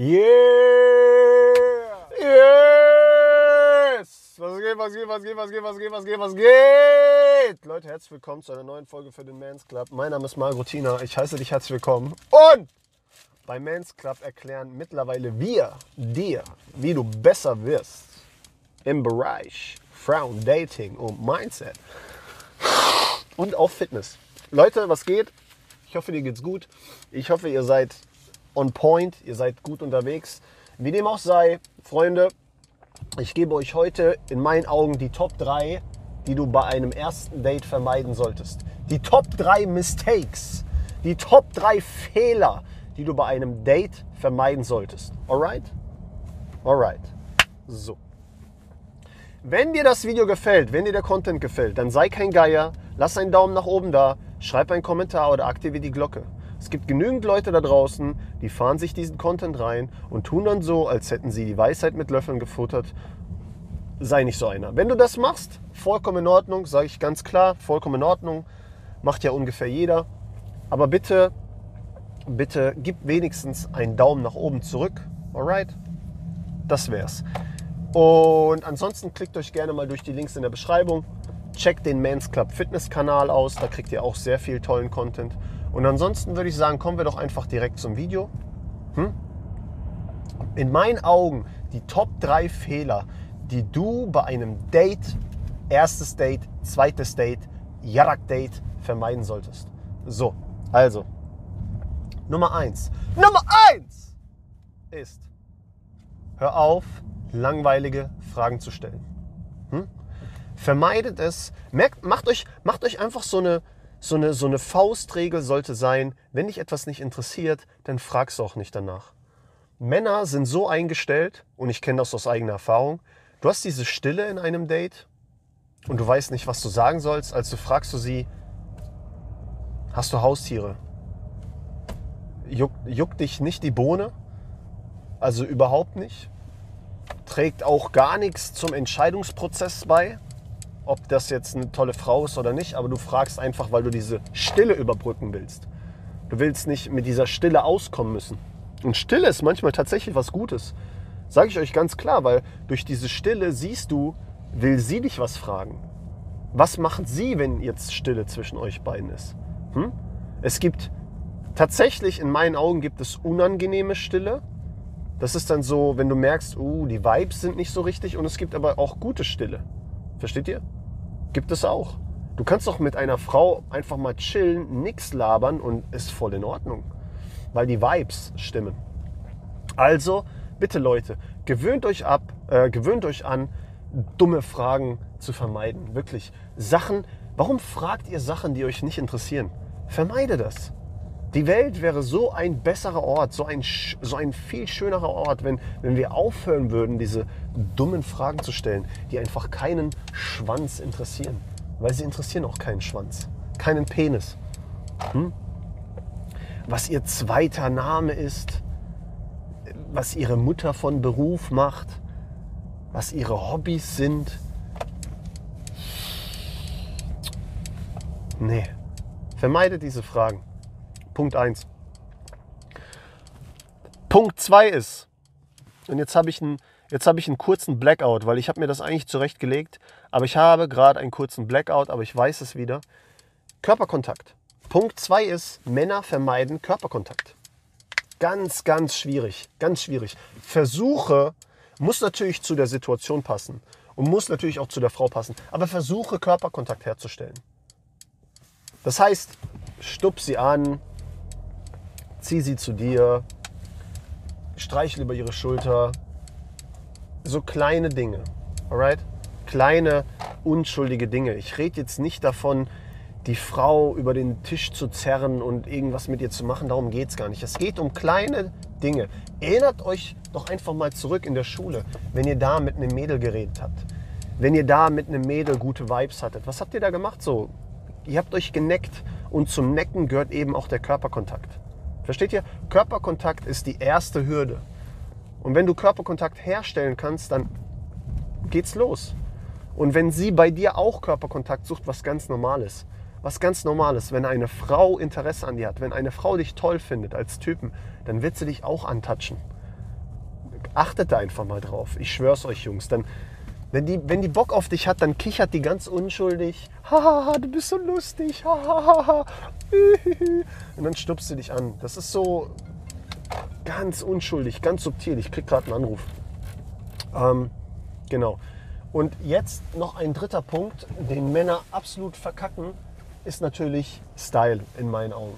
Yeah! Yes! Was geht, was geht, was geht, was geht, was geht, was geht, was geht? Leute, herzlich willkommen zu einer neuen Folge für den Mans Club. Mein Name ist Margrutina. Ich heiße dich herzlich willkommen. Und bei Mans Club erklären mittlerweile wir dir, wie du besser wirst im Bereich Frauen, Dating und Mindset. Und auch Fitness. Leute, was geht? Ich hoffe, dir geht's gut. Ich hoffe, ihr seid on point, ihr seid gut unterwegs. Wie dem auch sei, Freunde, ich gebe euch heute in meinen Augen die Top 3, die du bei einem ersten Date vermeiden solltest. Die Top 3 Mistakes, die Top 3 Fehler, die du bei einem Date vermeiden solltest. Alright? Alright. So. Wenn dir das Video gefällt, wenn dir der Content gefällt, dann sei kein Geier, lass einen Daumen nach oben da, schreib einen Kommentar oder aktiviere die Glocke. Es gibt genügend Leute da draußen, die fahren sich diesen Content rein und tun dann so, als hätten sie die Weisheit mit Löffeln gefuttert. Sei nicht so einer. Wenn du das machst, vollkommen in Ordnung, sage ich ganz klar, vollkommen in Ordnung. Macht ja ungefähr jeder. Aber bitte, bitte gib wenigstens einen Daumen nach oben zurück. Alright? Das wär's. Und ansonsten klickt euch gerne mal durch die Links in der Beschreibung. Checkt den Men's Club Fitness Kanal aus, da kriegt ihr auch sehr viel tollen Content. Und ansonsten würde ich sagen, kommen wir doch einfach direkt zum Video. Hm? In meinen Augen die Top 3 Fehler, die du bei einem Date, erstes Date, zweites Date, Yarak Date vermeiden solltest. So, also, Nummer 1. Nummer 1 ist, hör auf, langweilige Fragen zu stellen. Hm? Vermeidet es, merkt, macht, euch, macht euch einfach so eine, so eine, so eine Faustregel sollte sein, wenn dich etwas nicht interessiert, dann fragst du auch nicht danach. Männer sind so eingestellt, und ich kenne das aus eigener Erfahrung, du hast diese Stille in einem Date und du weißt nicht, was du sagen sollst, also fragst du sie, hast du Haustiere? Juckt, juckt dich nicht die Bohne? Also überhaupt nicht? Trägt auch gar nichts zum Entscheidungsprozess bei? Ob das jetzt eine tolle Frau ist oder nicht, aber du fragst einfach, weil du diese Stille überbrücken willst. Du willst nicht mit dieser Stille auskommen müssen. Und Stille ist manchmal tatsächlich was Gutes. Sage ich euch ganz klar, weil durch diese Stille siehst du, will sie dich was fragen. Was macht sie, wenn jetzt Stille zwischen euch beiden ist? Hm? Es gibt tatsächlich, in meinen Augen gibt es unangenehme Stille. Das ist dann so, wenn du merkst, uh, die Vibes sind nicht so richtig und es gibt aber auch gute Stille. Versteht ihr? Gibt es auch. Du kannst doch mit einer Frau einfach mal chillen, nichts labern und ist voll in Ordnung. Weil die Vibes stimmen. Also, bitte Leute, gewöhnt euch ab, äh, gewöhnt euch an, dumme Fragen zu vermeiden. Wirklich. Sachen, warum fragt ihr Sachen, die euch nicht interessieren? Vermeide das. Die Welt wäre so ein besserer Ort, so ein, so ein viel schönerer Ort, wenn, wenn wir aufhören würden, diese dummen Fragen zu stellen, die einfach keinen Schwanz interessieren. Weil sie interessieren auch keinen Schwanz, keinen Penis. Hm? Was ihr zweiter Name ist, was ihre Mutter von Beruf macht, was ihre Hobbys sind. Nee, vermeidet diese Fragen. Punkt 1. Punkt 2 ist, und jetzt habe ich, einen, ich einen kurzen Blackout, weil ich habe mir das eigentlich zurechtgelegt, aber ich habe gerade einen kurzen Blackout, aber ich weiß es wieder. Körperkontakt. Punkt 2 ist, Männer vermeiden Körperkontakt. Ganz, ganz schwierig, ganz schwierig. Versuche, muss natürlich zu der Situation passen und muss natürlich auch zu der Frau passen, aber versuche Körperkontakt herzustellen. Das heißt, stup sie an, zieh sie zu dir, streichle über ihre Schulter. So kleine Dinge, alright? Kleine, unschuldige Dinge. Ich rede jetzt nicht davon, die Frau über den Tisch zu zerren und irgendwas mit ihr zu machen. Darum geht es gar nicht. Es geht um kleine Dinge. Erinnert euch doch einfach mal zurück in der Schule, wenn ihr da mit einem Mädel geredet habt. Wenn ihr da mit einem Mädel gute Vibes hattet. Was habt ihr da gemacht so? Ihr habt euch geneckt und zum Necken gehört eben auch der Körperkontakt. Versteht ihr? Körperkontakt ist die erste Hürde. Und wenn du Körperkontakt herstellen kannst, dann geht's los. Und wenn sie bei dir auch Körperkontakt sucht, was ganz Normales, was ganz Normales, wenn eine Frau Interesse an dir hat, wenn eine Frau dich toll findet als Typen, dann wird sie dich auch antatschen. achtet da einfach mal drauf. Ich schwör's euch, Jungs. Dann, wenn die, wenn die Bock auf dich hat, dann kichert die ganz unschuldig. Hahaha, du bist so lustig. Hahaha. Und dann stupst sie dich an. Das ist so ganz unschuldig, ganz subtil. Ich krieg gerade einen Anruf. Ähm, genau. Und jetzt noch ein dritter Punkt, den Männer absolut verkacken, ist natürlich Style in meinen Augen.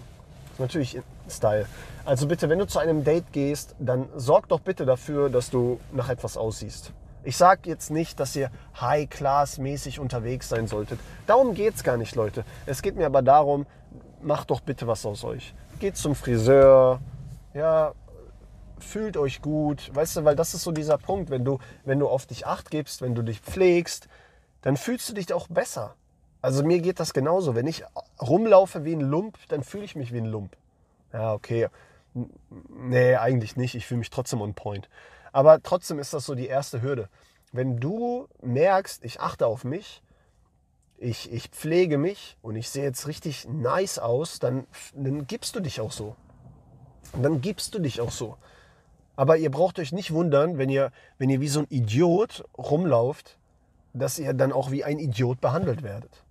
Natürlich Style. Also bitte, wenn du zu einem Date gehst, dann sorg doch bitte dafür, dass du nach etwas aussiehst. Ich sage jetzt nicht, dass ihr High-Class-mäßig unterwegs sein solltet. Darum geht es gar nicht, Leute. Es geht mir aber darum, macht doch bitte was aus euch. Geht zum Friseur, ja, fühlt euch gut. Weißt du, weil das ist so dieser Punkt, wenn du, wenn du auf dich acht gibst, wenn du dich pflegst, dann fühlst du dich auch besser. Also mir geht das genauso. Wenn ich rumlaufe wie ein Lump, dann fühle ich mich wie ein Lump. Ja, okay. Nee, eigentlich nicht. Ich fühle mich trotzdem on point. Aber trotzdem ist das so die erste Hürde. Wenn du merkst, ich achte auf mich, ich, ich pflege mich und ich sehe jetzt richtig nice aus, dann, dann gibst du dich auch so. dann gibst du dich auch so. Aber ihr braucht euch nicht wundern, wenn ihr, wenn ihr wie so ein Idiot rumlauft, dass ihr dann auch wie ein Idiot behandelt werdet.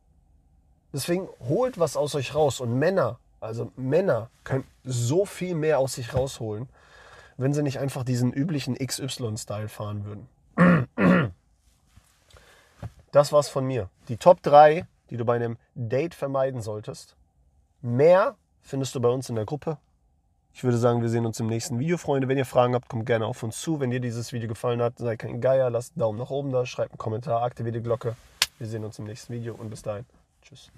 Deswegen holt was aus euch raus. Und Männer, also Männer können so viel mehr aus sich rausholen, wenn sie nicht einfach diesen üblichen XY-Style fahren würden. Das war's von mir. Die Top 3, die du bei einem Date vermeiden solltest. Mehr findest du bei uns in der Gruppe. Ich würde sagen, wir sehen uns im nächsten Video, Freunde. Wenn ihr Fragen habt, kommt gerne auf uns zu. Wenn dir dieses Video gefallen hat, sei kein Geier, lasst einen Daumen nach oben da, schreibt einen Kommentar, aktiviert die Glocke. Wir sehen uns im nächsten Video und bis dahin. Tschüss.